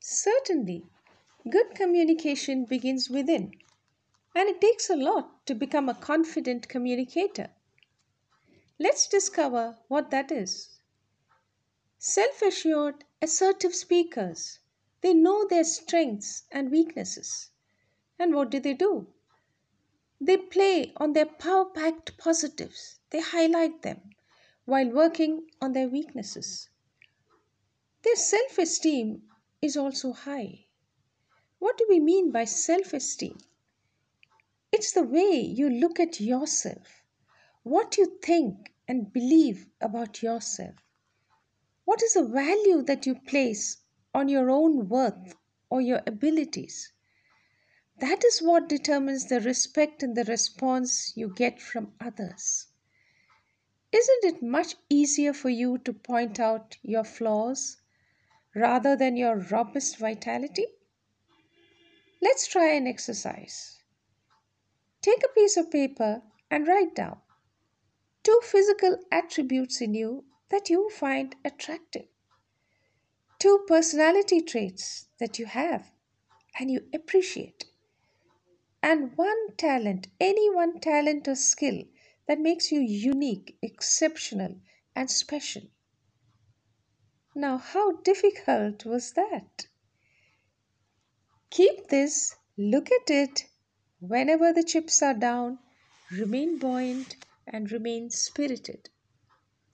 Certainly, good communication begins within, and it takes a lot to become a confident communicator. Let's discover what that is. Self assured, assertive speakers, they know their strengths and weaknesses. And what do they do? They play on their power packed positives, they highlight them while working on their weaknesses. Their self esteem is also high. What do we mean by self esteem? It's the way you look at yourself, what you think and believe about yourself. What is the value that you place on your own worth or your abilities? That is what determines the respect and the response you get from others. Isn't it much easier for you to point out your flaws rather than your robust vitality? Let's try an exercise. Take a piece of paper and write down two physical attributes in you that you find attractive, two personality traits that you have and you appreciate, and one talent, any one talent or skill that makes you unique, exceptional, and special. Now, how difficult was that? Keep this, look at it whenever the chips are down, remain buoyant and remain spirited.